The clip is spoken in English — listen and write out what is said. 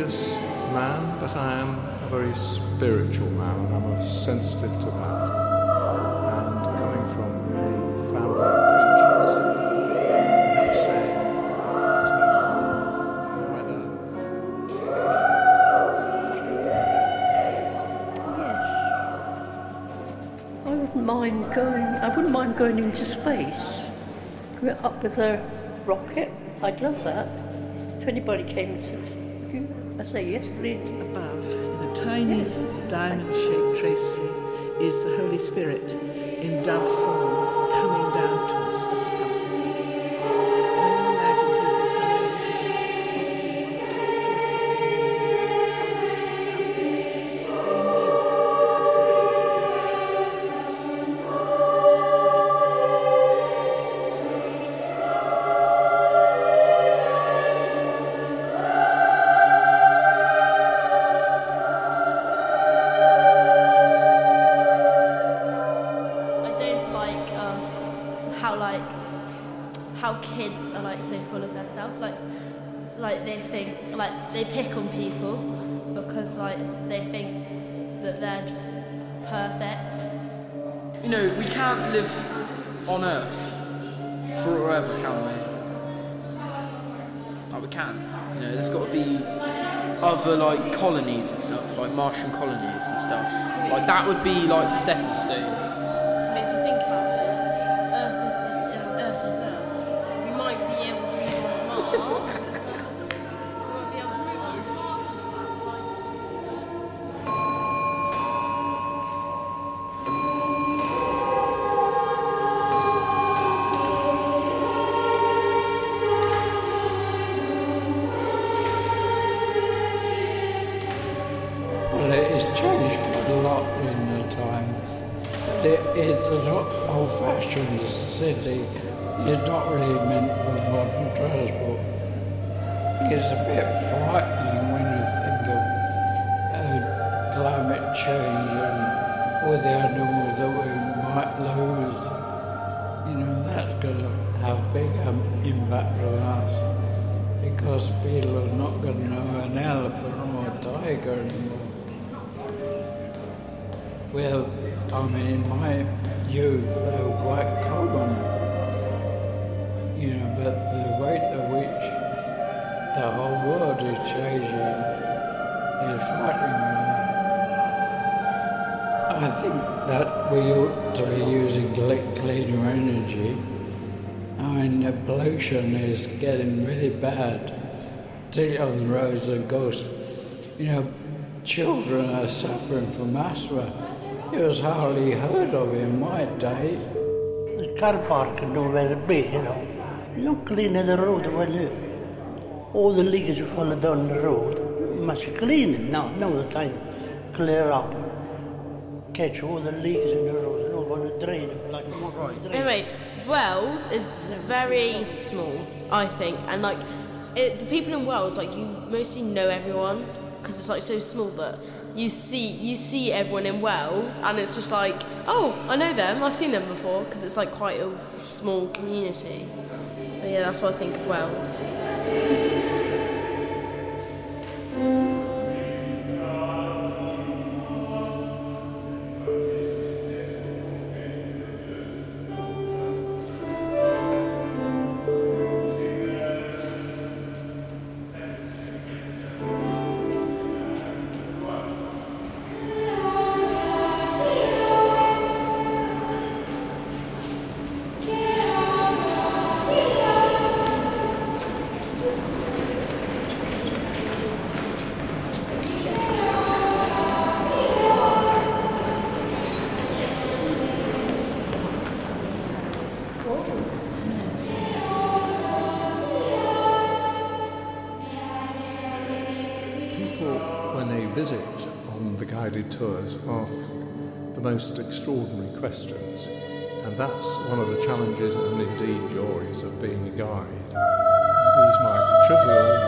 religious man, but I am a very spiritual man, and I'm sensitive to that. And coming from a family of preachers, we have a saying that whether Yes. I wouldn't mind going. I wouldn't mind going into space. Up with a rocket. I'd love that. If anybody came and say yes, please. Above, in a tiny diamond-shaped tracery, is the Holy Spirit in dove form how kids are like so full of themselves. Like like they think like they pick on people because like they think that they're just perfect. You know, we can't live on Earth forever, can we? Like we can. You know, there's got to be other like colonies and stuff, like Martian colonies and stuff. Like that would be like the stepping stone. It is a lot old-fashioned city. It's not really meant for modern transport. It's a bit frightening when you think of uh, climate change and all the animals that we might lose. You know, that's going to have big um, impact on us because people are not going to know an elephant or a tiger anymore. Well, I mean, my youth, were quite common. You know, but the rate at which the whole world is changing is frightening. I think that we ought to be using cleaner energy. I mean, the pollution is getting really bad, particularly on the roads, of course. You know, children are suffering from asthma. It was hardly heard of in my day. The car park nowhere big, you know. Not cleaning the road well. you- All the leaks fall down the road. Must clean it now. Now the time clear up. Catch all the leaks in the road and all going to drain it like drain. Anyway, Wells is very small, I think, and like it, the people in Wells, like you mostly know everyone because it's like so small that you see you see everyone in Wells, and it's just like, oh, I know them, I've seen them before because it's like quite a small community. But yeah, that's what I think of Wells. Visit on the guided tours, ask the most extraordinary questions. And that's one of the challenges and indeed joys of being a guide. These might be trivial,